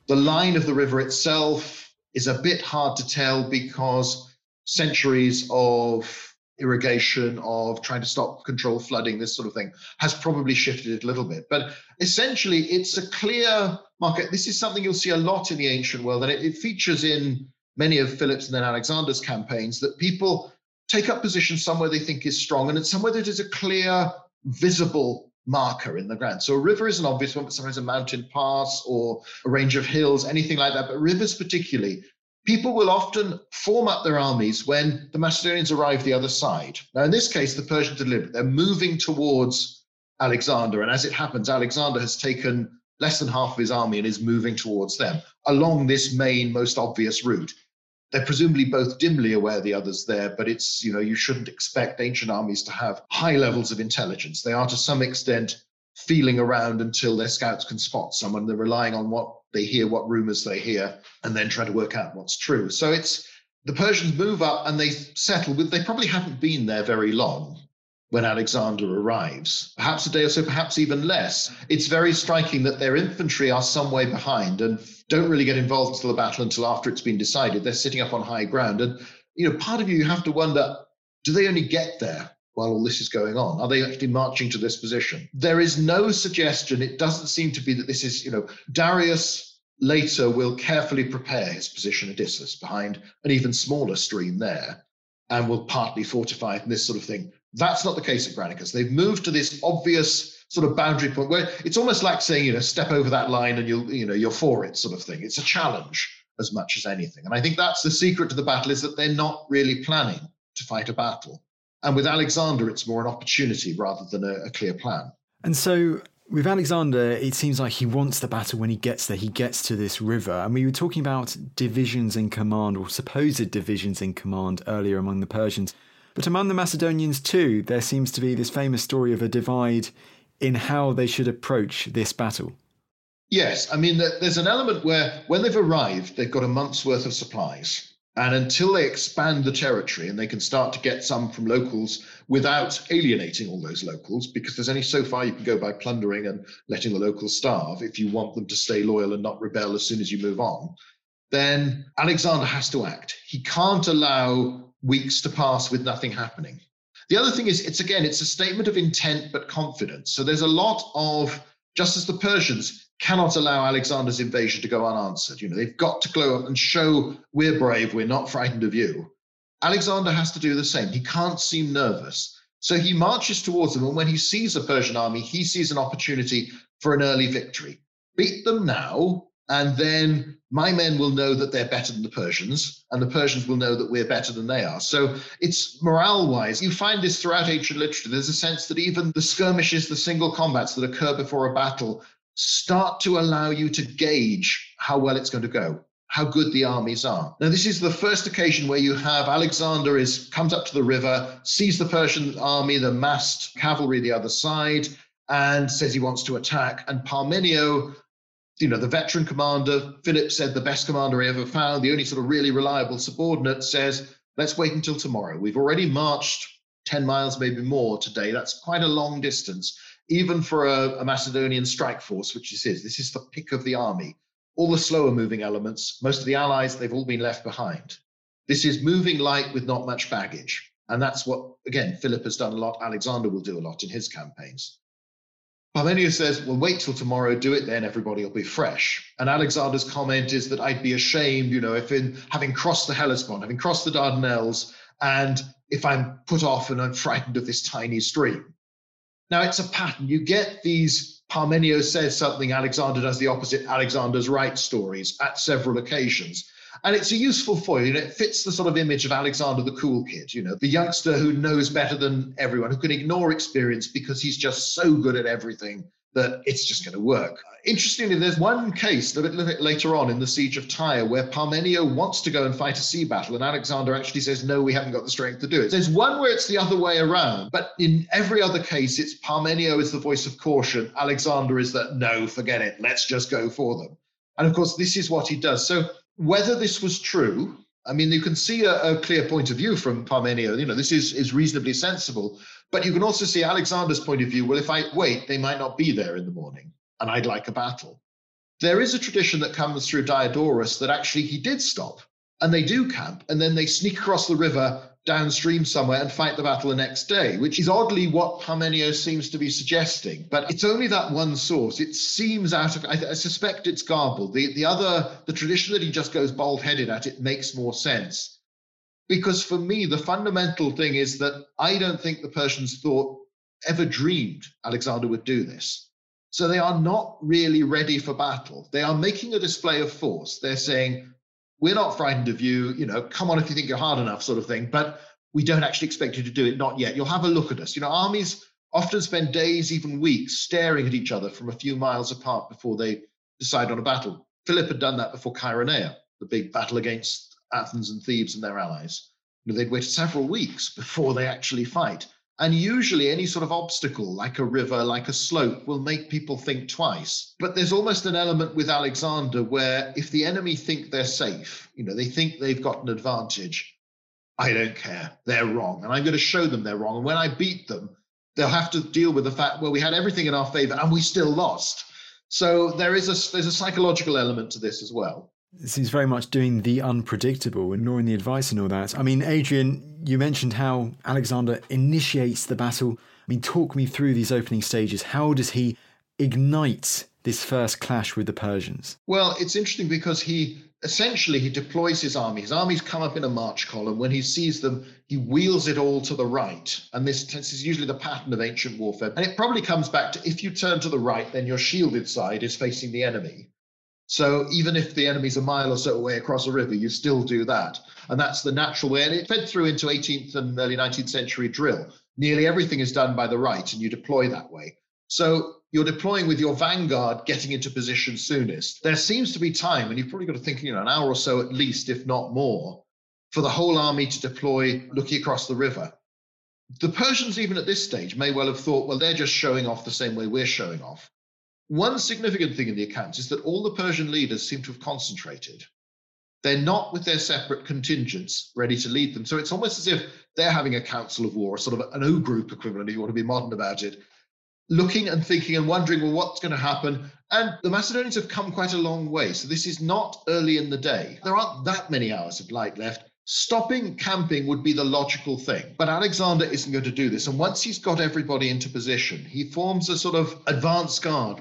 Speaker 2: The line of the river itself is a bit hard to tell because centuries of irrigation, of trying to stop control flooding, this sort of thing, has probably shifted it a little bit. But essentially, it's a clear market. This is something you'll see a lot in the ancient world, and it, it features in many of Philip's and then Alexander's campaigns that people take up positions somewhere they think is strong, and it's somewhere that is a clear, visible marker in the ground. So a river is an obvious one, but sometimes a mountain pass or a range of hills, anything like that. But rivers, particularly, people will often form up their armies when the Macedonians arrive the other side. Now, in this case, the Persians are deliberate. They're moving towards Alexander. And as it happens, Alexander has taken less than half of his army and is moving towards them along this main, most obvious route. They're presumably both dimly aware the other's there, but it's, you know, you shouldn't expect ancient armies to have high levels of intelligence. They are to some extent feeling around until their scouts can spot someone. They're relying on what they hear, what rumors they hear, and then try to work out what's true. So it's the Persians move up and they settle with, they probably haven't been there very long when Alexander arrives, perhaps a day or so, perhaps even less. It's very striking that their infantry are some way behind and don't really get involved until the battle until after it's been decided. They're sitting up on high ground. And, you know, part of you, you have to wonder do they only get there while all this is going on? Are they actually marching to this position? There is no suggestion. It doesn't seem to be that this is, you know, Darius later will carefully prepare his position at Issus behind an even smaller stream there and will partly fortify it and this sort of thing. That's not the case at Granicus. They've moved to this obvious sort of boundary point where it's almost like saying, you know, step over that line and you'll, you know, you're for it sort of thing. It's a challenge as much as anything. And I think that's the secret to the battle is that they're not really planning to fight a battle. And with Alexander, it's more an opportunity rather than a, a clear plan.
Speaker 1: And so with Alexander, it seems like he wants the battle when he gets there. He gets to this river. And we were talking about divisions in command or supposed divisions in command earlier among the Persians. But among the Macedonians too, there seems to be this famous story of a divide in how they should approach this battle.
Speaker 2: Yes, I mean, there's an element where when they've arrived, they've got a month's worth of supplies. And until they expand the territory and they can start to get some from locals without alienating all those locals, because there's only so far you can go by plundering and letting the locals starve if you want them to stay loyal and not rebel as soon as you move on, then Alexander has to act. He can't allow weeks to pass with nothing happening. The other thing is, it's again, it's a statement of intent but confidence. So there's a lot of, just as the Persians cannot allow Alexander's invasion to go unanswered. You know, they've got to glow up and show we're brave, we're not frightened of you. Alexander has to do the same. He can't seem nervous. So he marches towards them, and when he sees a Persian army, he sees an opportunity for an early victory. Beat them now, and then my men will know that they're better than the Persians, and the Persians will know that we're better than they are. So it's morale wise. You find this throughout ancient literature. There's a sense that even the skirmishes, the single combats that occur before a battle, start to allow you to gauge how well it's going to go how good the armies are. Now, this is the first occasion where you have Alexander is comes up to the river, sees the Persian army, the massed cavalry the other side, and says he wants to attack. And Parmenio, you know, the veteran commander, Philip said the best commander he ever found, the only sort of really reliable subordinate, says, let's wait until tomorrow. We've already marched 10 miles, maybe more today. That's quite a long distance even for a, a, Macedonian strike force, which this is, this is the pick of the army. All the slower moving elements, most of the allies, they've all been left behind. This is moving light with not much baggage. And that's what, again, Philip has done a lot. Alexander will do a lot in his campaigns. Parmenius says, well, wait till tomorrow, do it then, everybody will be fresh. And Alexander's comment is that I'd be ashamed, you know, if in having crossed the Hellespont, having crossed the Dardanelles, and if I'm put off and I'm frightened of this tiny stream. Now, it's a pattern. You get these Parmenio says something, Alexander does the opposite, Alexander's right stories at several occasions. And it's a useful foil. Know, it fits the sort of image of Alexander the cool kid, you know, the youngster who knows better than everyone, who can ignore experience because he's just so good at everything that it's just going to work. Interestingly, there's one case a little bit later on in the siege of Tyre where Parmenio wants to go and fight a sea battle, and Alexander actually says, No, we haven't got the strength to do it. There's one where it's the other way around, but in every other case, it's Parmenio is the voice of caution. Alexander is that, No, forget it, let's just go for them. And of course, this is what he does. So, whether this was true, I mean, you can see a, a, clear point of view from Parmenio. You know, this is, is reasonably sensible. But you can also see Alexander's point of view. Well, if I wait, they might not be there in the morning, and I'd like a battle. There is a tradition that comes through Diodorus that actually he did stop, and they do camp, and then they sneak across the river downstream somewhere and fight the battle the next day, which is oddly what Parmenio seems to be suggesting. But it's only that one source. It seems out of, I, I suspect it's garbled. The, the other, the tradition that he just goes bald headed at, it makes more sense. Because for me, the fundamental thing is that I don't think the Persians thought, ever dreamed Alexander would do this. So they are not really ready for battle. They are making a display of force. They're saying, we're not frightened of you, you know, come on if you think you're hard enough, sort of thing. But we don't actually expect you to do it, not yet. You'll have a look at us. You know, armies often spend days, even weeks, staring at each other from a few miles apart before they decide on a battle. Philip had done that before Chaeronea, the big battle against Athens and Thebes and their allies. You know, they'd wait several weeks before they actually fight. And usually, any sort of obstacle, like a river, like a slope, will make people think twice. But there's almost an element with Alexander where if the enemy think they're safe, you know, they think they've got an advantage, I don't care. They're wrong. And I'm going to show them they're wrong. And when I beat them, they'll have to deal with the fact, well, we had everything in our favor and we still lost. So there is a there's a psychological element to this as well.
Speaker 1: Seems very much doing the unpredictable, ignoring the advice and all that. I mean, Adrian, you mentioned how Alexander initiates the battle. I mean, talk me through these opening stages. How does he ignite this first clash with the Persians?
Speaker 2: Well, it's interesting because he essentially he deploys his army. His armies come up in a march column. When he sees them, he wheels it all to the right. And this, this is usually the pattern of ancient warfare. And it probably comes back to if you turn to the right, then your shielded side is facing the enemy. So even if the enemy's a mile or so away across a river, you still do that. And that's the natural way. And it fed through into 18th and early 19th century drill. Nearly everything is done by the right, and you deploy that way. So you're deploying with your vanguard getting into position soonest. There seems to be time, and you've probably got to think, you know, an hour or so at least, if not more, for the whole army to deploy looking across the river. The Persians, even at this stage, may well have thought, well, they're just showing off the same way we're showing off. One significant thing in the accounts is that all the Persian leaders seem to have concentrated. They're not with their separate contingents ready to lead them. So it's almost as if they're having a council of war, sort of an O group equivalent, if you want to be modern about it, looking and thinking and wondering, well, what's going to happen? And the Macedonians have come quite a long way. So this is not early in the day. There aren't that many hours of light left. Stopping camping would be the logical thing. But Alexander isn't going to do this. And once he's got everybody into position, he forms a sort of advance guard,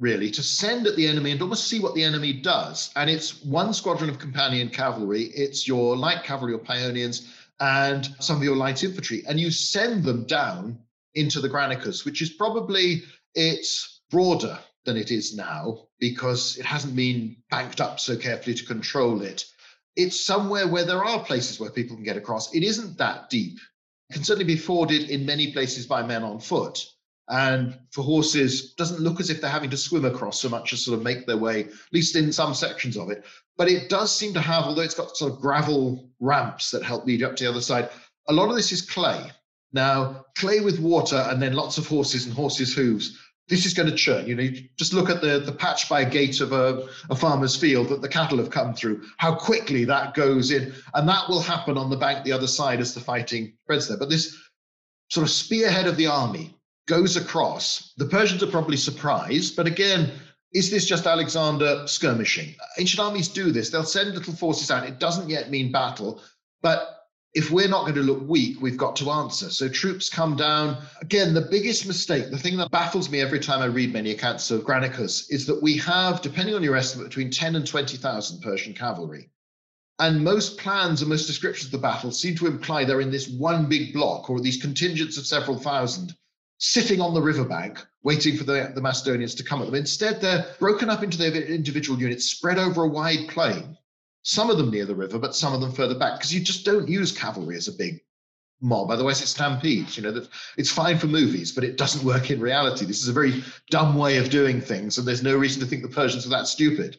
Speaker 2: really, to send at the enemy and almost see what the enemy does. And it's one squadron of companion cavalry, it's your light cavalry or Paeonians, and some of your light infantry. And you send them down into the Granicus, which is probably it's broader than it is now because it hasn't been banked up so carefully to control it it's somewhere where there are places where people can get across. It isn't that deep. It can certainly be forded in many places by men on foot. And for horses, doesn't look as if they're having to swim across so much as sort of make their way, at least in some sections of it. But it does seem to have, although it's got sort of gravel ramps that help lead up to the other side, a lot of this is clay. Now, clay with water and then lots of horses and horses' hooves this is going to churn. You know, you just look at the, the patch by gate of a, a farmer's field that the cattle have come through, how quickly that goes in. And that will happen on the bank the other side as the fighting spreads there. But this sort of spearhead of the army goes across. The Persians are probably surprised, but again, is this just Alexander skirmishing? Ancient armies do this. They'll send little forces out. It doesn't yet mean battle, but if we're not going to look weak, we've got to answer. So troops come down. Again, the biggest mistake, the thing that baffles me every time I read many accounts of Granicus, is that we have, depending on your estimate, between 10 and 20,000 Persian cavalry. And most plans and most descriptions of the battle seem to imply they're in this one big block or these contingents of several thousand sitting on the riverbank waiting for the, the Macedonians to come at them. Instead, they're broken up into their individual units, spread over a wide plain some of them near the river, but some of them further back, because you just don't use cavalry as a big mob. Otherwise, it stampedes. You know, it's fine for movies, but it doesn't work in reality. This is a very dumb way of doing things, and there's no reason to think the Persians are that stupid.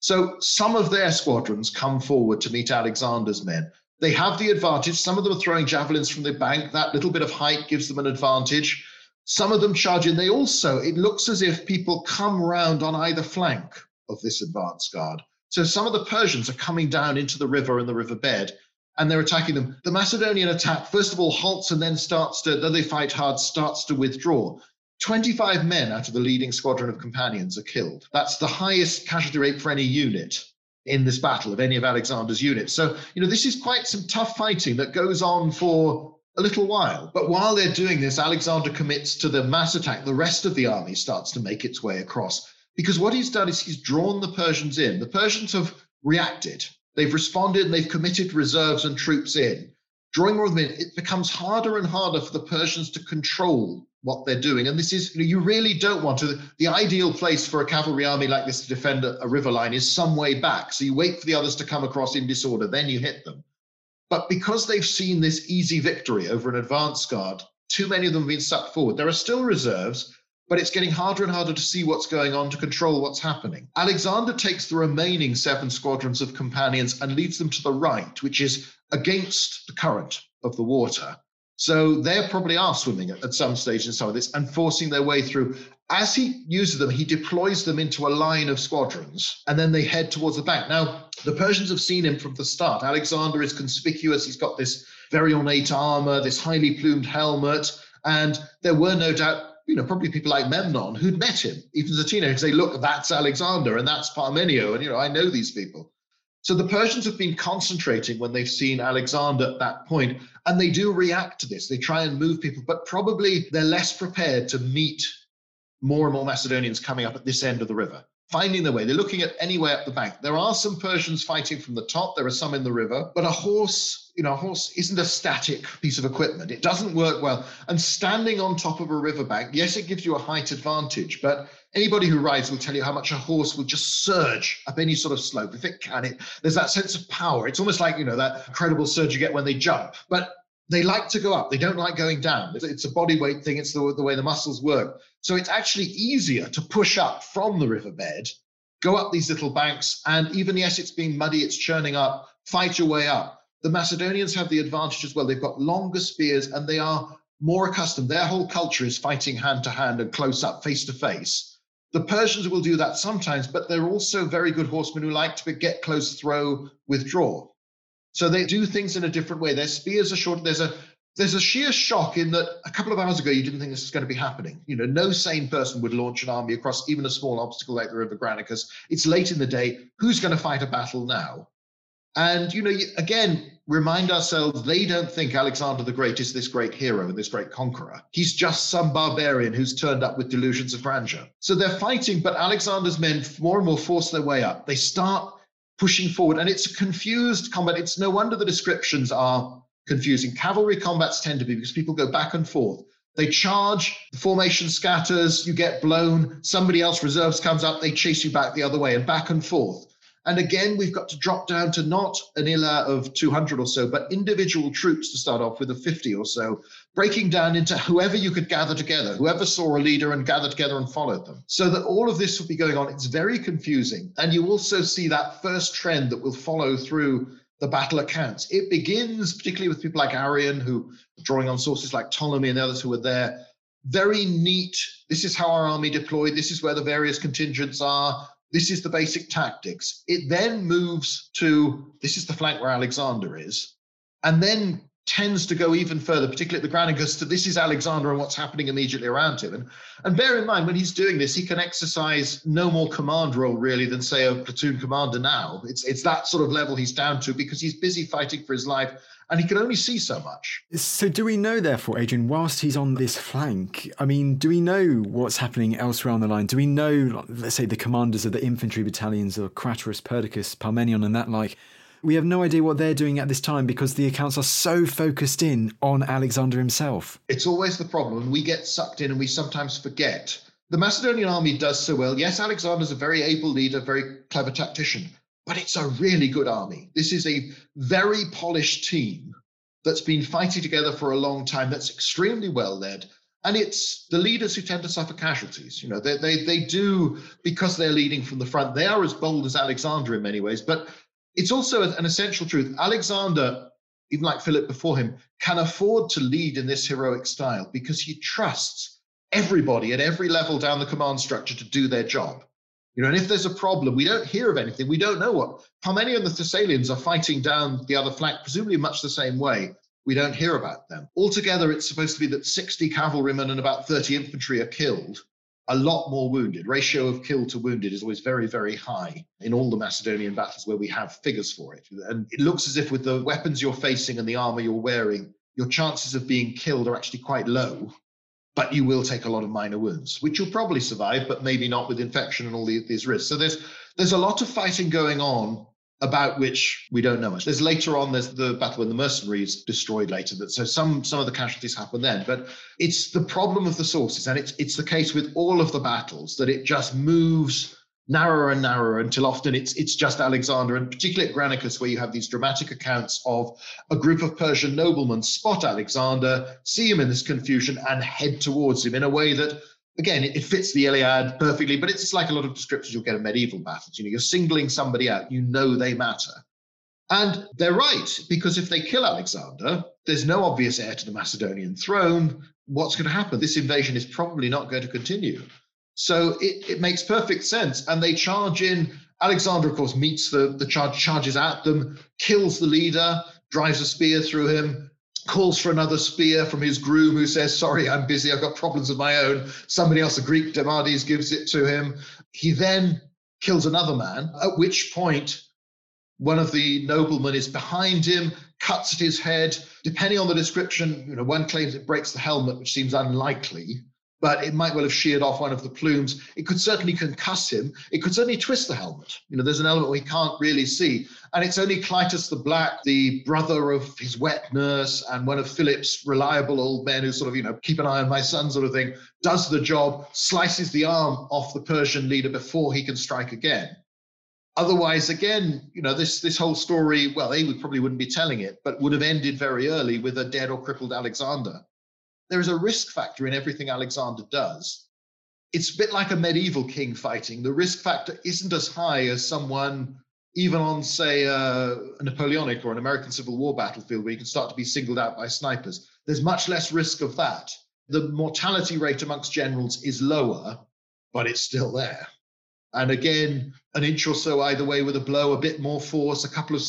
Speaker 2: So some of their squadrons come forward to meet Alexander's men. They have the advantage. Some of them are throwing javelins from the bank. That little bit of height gives them an advantage. Some of them charge in. They also, it looks as if people come round on either flank of this advance guard. So some of the Persians are coming down into the river and the river bed and they're attacking them. The Macedonian attack, first of all, halts and then starts to, then they fight hard, starts to withdraw. 25 men out of the leading squadron of companions are killed. That's the highest casualty rate for any unit in this battle of any of Alexander's units. So, you know, this is quite some tough fighting that goes on for a little while. But while they're doing this, Alexander commits to the mass attack. The rest of the army starts to make its way across because what he's done is he's drawn the Persians in. The Persians have reacted. They've responded and they've committed reserves and troops in. Drawing more of them in, it becomes harder and harder for the Persians to control what they're doing. And this is, you, know, you really don't want to. The ideal place for a cavalry army like this to defend a, a river line is some way back. So you wait for the others to come across in disorder, then you hit them. But because they've seen this easy victory over an advance guard, too many of them have been sucked forward. There are still reserves, but it's getting harder and harder to see what's going on to control what's happening. Alexander takes the remaining seven squadrons of companions and leads them to the right, which is against the current of the water. So they probably are swimming at, some stage in some of this and forcing their way through. As he uses them, he deploys them into a line of squadrons and then they head towards the bank. Now, the Persians have seen him from the start. Alexander is conspicuous. He's got this very ornate armor, this highly plumed helmet. And there were no doubt, you know, probably people like Memnon who'd met him, even as a teenager, say, look, that's Alexander and that's Parmenio. And, you know, I know these people. So the Persians have been concentrating when they've seen Alexander at that point, and they do react to this. They try and move people, but probably they're less prepared to meet more and more Macedonians coming up at this end of the river, finding their way. They're looking at any way up the bank. There are some Persians fighting from the top. There are some in the river, but a horse, you know, a horse isn't a static piece of equipment. It doesn't work well. And standing on top of a riverbank, yes, it gives you a height advantage, but anybody who rides will tell you how much a horse will just surge up any sort of slope if it can. It there's that sense of power. It's almost like you know that incredible surge you get when they jump, but they like to go up. They don't like going down. It's, a body weight thing. It's the, the way the muscles work. So it's actually easier to push up from the riverbed, go up these little banks, and even yes, it's being muddy, it's churning up. Fight your way up. The Macedonians have the advantage as well. They've got longer spears and they are more accustomed. Their whole culture is fighting hand to hand and close up, face to face. The Persians will do that sometimes, but they're also very good horsemen who like to get close, throw, withdraw. So they do things in a different way. Their spears are short. There's a there's a sheer shock in that a couple of hours ago you didn't think this was going to be happening. You know, no sane person would launch an army across even a small obstacle like the River Granicus. It's late in the day. Who's going to fight a battle now? And you know, again, remind ourselves they don't think Alexander the Great is this great hero and this great conqueror. He's just some barbarian who's turned up with delusions of grandeur. So they're fighting, but Alexander's men more and more force their way up. They start pushing forward, and it's a confused combat. It's no wonder the descriptions are confusing. Cavalry combats tend to be because people go back and forth. They charge, the formation scatters, you get blown, somebody else reserves comes up, they chase you back the other way and back and forth. And again, we've got to drop down to not an ile of 200 or so, but individual troops to start off with of 50 or so, breaking down into whoever you could gather together, whoever saw a leader and gathered together and followed them. So that all of this will be going on. It's very confusing. And you also see that first trend that will follow through the battle accounts. It begins particularly with people like Arrian, who drawing on sources like Ptolemy and the others who were there. Very neat. This is how our army deployed. This is where the various contingents are this is the basic tactics. It then moves to this is the flank where Alexander is, and then tends to go even further, particularly at the Granicus, to this is Alexander and what's happening immediately around him. And, and bear in mind, when he's doing this, he can exercise no more command role really than, say, a platoon commander now. It's, it's that sort of level he's down to because he's busy fighting for his life and he can only see so much.
Speaker 1: So, do we know, therefore, Adrian, whilst he's on this flank, I mean, do we know what's happening elsewhere on the line? Do we know, let's say, the commanders of the infantry battalions of Craterus, Perdiccas, Parmenion, and that like? We have no idea what they're doing at this time because the accounts are so focused in on Alexander himself.
Speaker 2: It's always the problem. We get sucked in and we sometimes forget. The Macedonian army does so well. Yes, Alexander's a very able leader, very clever tactician, but it's a really good army. This is a very polished team that's been fighting together for a long time, that's extremely well led. And it's the leaders who tend to suffer casualties. You know, they, they, they do, because they're leading from the front, they are as bold as Alexander in many ways. But it's also an essential truth. Alexander, even like Philip before him, can afford to lead in this heroic style because he trusts everybody at every level down the command structure to do their job. You know, and if there's a problem, we don't hear of anything. We don't know what. Parmenion and the Thessalians are fighting down the other flank, presumably much the same way. We don't hear about them. Altogether, it's supposed to be that 60 cavalrymen and about 30 infantry are killed, a lot more wounded. Ratio of killed to wounded is always very, very high in all the Macedonian battles where we have figures for it. And it looks as if with the weapons you're facing and the armor you're wearing, your chances of being killed are actually quite low but you will take a lot of minor wounds, which you'll probably survive, but maybe not with infection and all these risks. So there's there's a lot of fighting going on about which we don't know much. There's later on, there's the battle when the mercenaries destroyed later. That so some some of the casualties happen then, but it's the problem of the sources, and it's it's the case with all of the battles that it just moves narrower and narrower until often it's it's just Alexander, and particularly at Granicus, where you have these dramatic accounts of a group of Persian noblemen spot Alexander, see him in this confusion, and head towards him in a way that, again, it, it fits the Iliad perfectly. But it's like a lot of descriptions you'll get in medieval battles. You know, you're singling somebody out, you know they matter. And they're right, because if they kill Alexander, there's no obvious heir to the Macedonian throne. What's going to happen? This invasion is probably not going to continue. So it, it makes perfect sense. And they charge in. Alexander, of course, meets the, the charge, charges at them, kills the leader, drives a spear through him, calls for another spear from his groom, who says, Sorry, I'm busy, I've got problems of my own. Somebody else, a Greek, Demades, gives it to him. He then kills another man, at which point one of the noblemen is behind him, cuts at his head. Depending on the description, you know, one claims it breaks the helmet, which seems unlikely but it might well have sheared off one of the plumes. It could certainly concuss him. It could certainly twist the helmet. You know, there's an element we can't really see. And it's only Cleitus the Black, the brother of his wet nurse and one of Philip's reliable old men who sort of, you know, keep an eye on my son sort of thing, does the job, slices the arm off the Persian leader before he can strike again. Otherwise, again, you know, this this whole story, well, they would probably wouldn't be telling it, but would have ended very early with a dead or crippled Alexander there is a risk factor in everything Alexander does. It's a bit like a medieval king fighting. The risk factor isn't as high as someone, even on, say, a Napoleonic or an American Civil War battlefield, where you can start to be singled out by snipers. There's much less risk of that. The mortality rate amongst generals is lower, but it's still there. And again, an inch or so either way with a blow, a bit more force, a couple of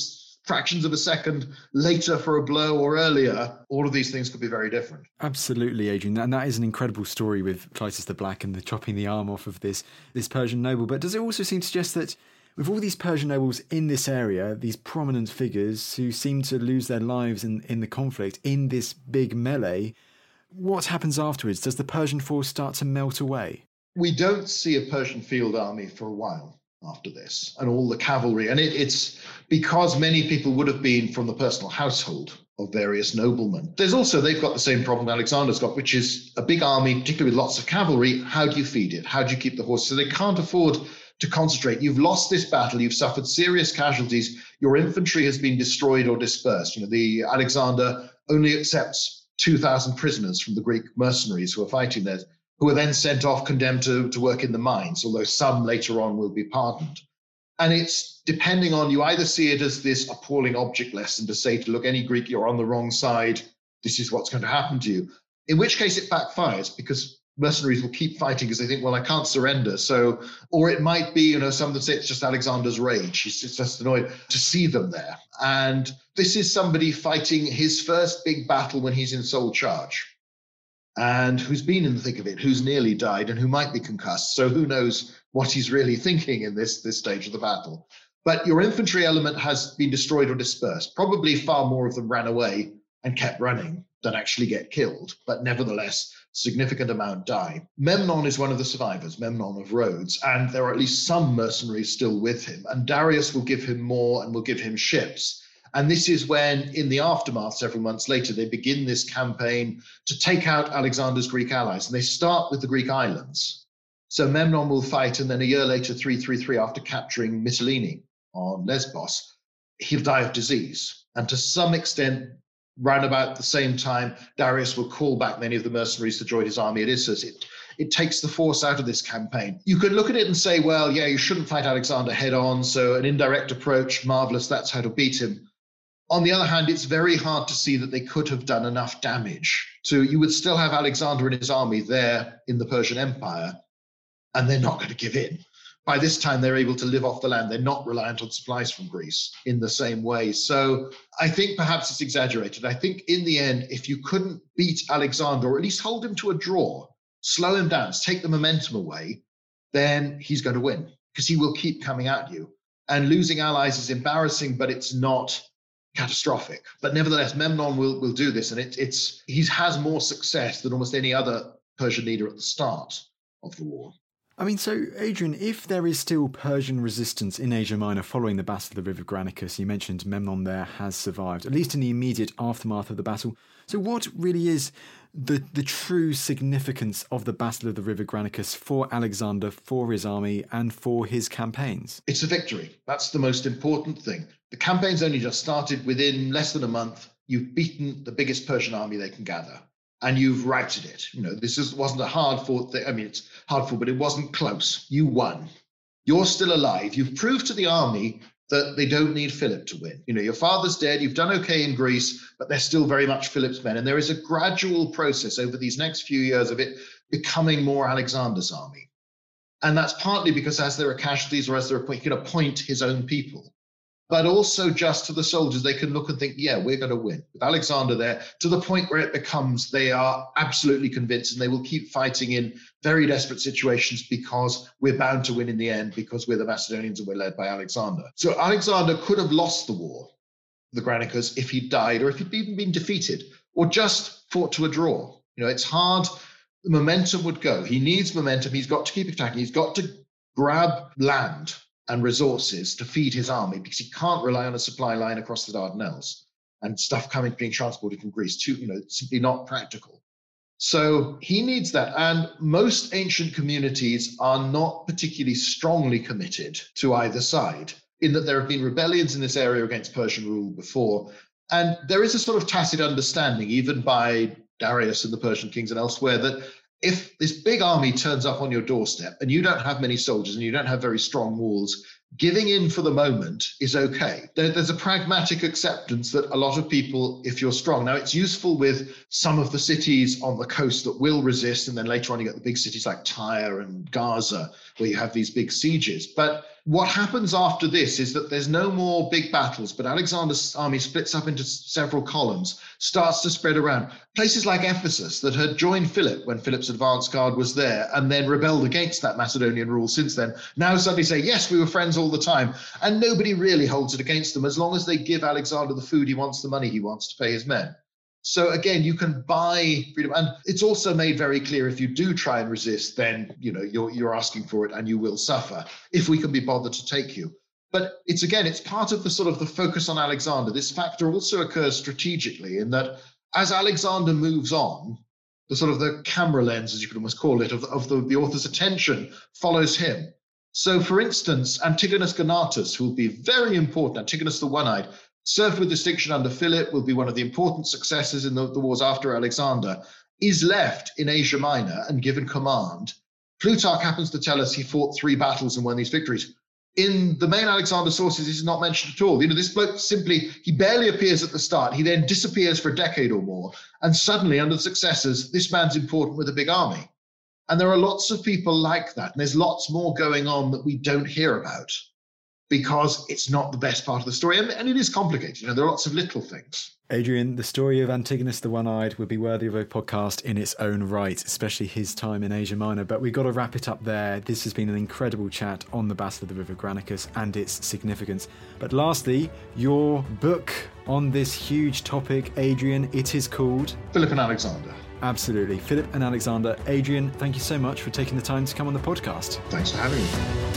Speaker 2: fractions of a second later for a blow or earlier, all of these things could be very different.
Speaker 1: Absolutely, Adrian. And that is an incredible story with Cleitus the Black and the chopping the arm off of this, this Persian noble. But does it also seem to suggest that with all these Persian nobles in this area, these prominent figures who seem to lose their lives in, in the conflict, in this big melee, what happens afterwards? Does the Persian force start to melt away?
Speaker 2: We don't see a Persian field army for a while after this and all the cavalry. And it, it's because many people would have been from the personal household of various noblemen. There's also, they've got the same problem Alexander's got, which is a big army, particularly with lots of cavalry. How do you feed it? How do you keep the horses? So they can't afford to concentrate. You've lost this battle. You've suffered serious casualties. Your infantry has been destroyed or dispersed. You know, the Alexander only accepts 2,000 prisoners from the Greek mercenaries who are fighting there who are then sent off condemned to, to work in the mines, although some later on will be pardoned. And it's depending on you either see it as this appalling object lesson to say to look, any Greek, you're on the wrong side, this is what's going to happen to you. In which case it backfires because mercenaries will keep fighting because they think, well, I can't surrender. So, or it might be, you know, some that say it's just Alexander's rage. He's just annoyed to see them there. And this is somebody fighting his first big battle when he's in sole charge and who's been in the thick of it, who's nearly died, and who might be concussed. So who knows what he's really thinking in this, this stage of the battle. But your infantry element has been destroyed or dispersed. Probably far more of them ran away and kept running than actually get killed, but nevertheless, significant amount die. Memnon is one of the survivors, Memnon of Rhodes, and there are at least some mercenaries still with him. And Darius will give him more and will give him ships. And this is when, in the aftermath, several months later, they begin this campaign to take out Alexander's Greek allies. And they start with the Greek islands. So Memnon will fight, and then a year later, 333, after capturing Mytilene on Lesbos, he'll die of disease. And to some extent, round about the same time, Darius will call back many of the mercenaries to join his army at Issus. It, it takes the force out of this campaign. You could look at it and say, well, yeah, you shouldn't fight Alexander head on, so an indirect approach, marvelous, that's how to beat him. On the other hand, it's very hard to see that they could have done enough damage. So you would still have Alexander and his army there in the Persian Empire, and they're not going to give in. By this time, they're able to live off the land. They're not reliant on supplies from Greece in the same way. So I think perhaps it's exaggerated. I think in the end, if you couldn't beat Alexander, or at least hold him to a draw, slow him down, take the momentum away, then he's going to win because he will keep coming at you. And losing allies is embarrassing, but it's not catastrophic. But nevertheless, Memnon will, will do this, and it, it's he has more success than almost any other Persian leader at the start of the war.
Speaker 1: I mean, so Adrian, if there is still Persian resistance in Asia Minor following the Battle of the River Granicus, you mentioned Memnon there has survived, at least in the immediate aftermath of the battle. So, what really is the the true significance of the Battle of the River Granicus for Alexander, for his army, and for his campaigns?
Speaker 2: It's a victory. That's the most important thing. The campaign's only just started. Within less than a month, you've beaten the biggest Persian army they can gather and you've routed it. You know, this is, wasn't a hard fought thing. I mean, it's hard fought, but it wasn't close. You won. You're still alive. You've proved to the army that they don't need Philip to win. You know, your father's dead. You've done okay in Greece, but they're still very much Philip's men. And there is a gradual process over these next few years of it becoming more Alexander's army. And that's partly because as there are casualties or as there are, he can appoint his own people but also just to the soldiers, they can look and think, yeah, we're going to win. With Alexander there, to the point where it becomes they are absolutely convinced and they will keep fighting in very desperate situations because we're bound to win in the end because we're the Macedonians and we're led by Alexander. So Alexander could have lost the war, the Granicus, if he died or if he'd even been defeated or just fought to a draw. You know, it's hard. The momentum would go. He needs momentum. He's got to keep attacking. He's got to grab land and resources to feed his army because he can't rely on a supply line across the Dardanelles and stuff coming being transported from Greece to, you know, simply not practical. So he needs that. And most ancient communities are not particularly strongly committed to either side, in that there have been rebellions in this area against Persian rule before. And there is a sort of tacit understanding, even by Darius and the Persian kings and elsewhere, that if this big army turns up on your doorstep and you don't have many soldiers and you don't have very strong walls, giving in for the moment is okay. There, there's a pragmatic acceptance that a lot of people, if you're strong, now it's useful with some of the cities on the coast that will resist, and then later on you get the big cities like Tyre and Gaza, where you have these big sieges. But what happens after this is that there's no more big battles, but Alexander's army splits up into several columns, starts to spread around. Places like Ephesus that had joined Philip when Philip's advance guard was there and then rebelled against that Macedonian rule since then, now suddenly say, yes, we were friends all the time. And nobody really holds it against them as long as they give Alexander the food he wants, the money he wants to pay his men. So again, you can buy freedom, and it's also made very clear if you do try and resist, then you know you're you're asking for it, and you will suffer if we can be bothered to take you. But it's again, it's part of the sort of the focus on Alexander. This factor also occurs strategically in that as Alexander moves on, the sort of the camera lens, as you could almost call it, of, of the, the author's attention follows him. So, for instance, Antigonus Gonatas, who will be very important, Antigonus the One-Eyed, served with distinction under Philip, will be one of the important successors in the, the wars after Alexander, is left in Asia Minor and given command. Plutarch happens to tell us he fought three battles and won these victories. In the main Alexander sources, he's not mentioned at all. You know, this bloke simply, he barely appears at the start. He then disappears for a decade or more. And suddenly, under the successors, this man's important with a big army. And there are lots of people like that. And there's lots more going on that we don't hear about because it's not the best part of the story. And, and, it is complicated. You know, there are lots of little things.
Speaker 1: Adrian, the story of Antigonus the One Eyed would be worthy of a podcast in its own right, especially his time in Asia Minor. But we've got to wrap it up there. This has been an incredible chat on the Battle of the River Granicus and its significance. But lastly, your book on this huge topic, Adrian, it is called
Speaker 2: Philip and Alexander.
Speaker 1: Absolutely. Philip and Alexander. Adrian, thank you so much for taking the time to come on the podcast.
Speaker 2: Thanks for having me.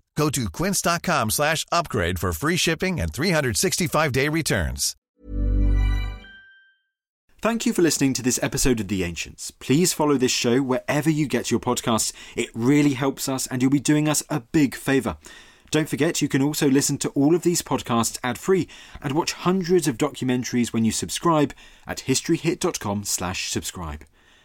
Speaker 5: Go to quince.com slash upgrade for free shipping and 365-day returns.
Speaker 1: Thank you for listening to this episode of The Ancients. Please follow this show wherever you get your podcasts. It really helps us and you'll be doing us a big favour. Don't forget, you can also listen to all of these podcasts ad-free and watch hundreds of documentaries when you subscribe at historyhit.com slash subscribe.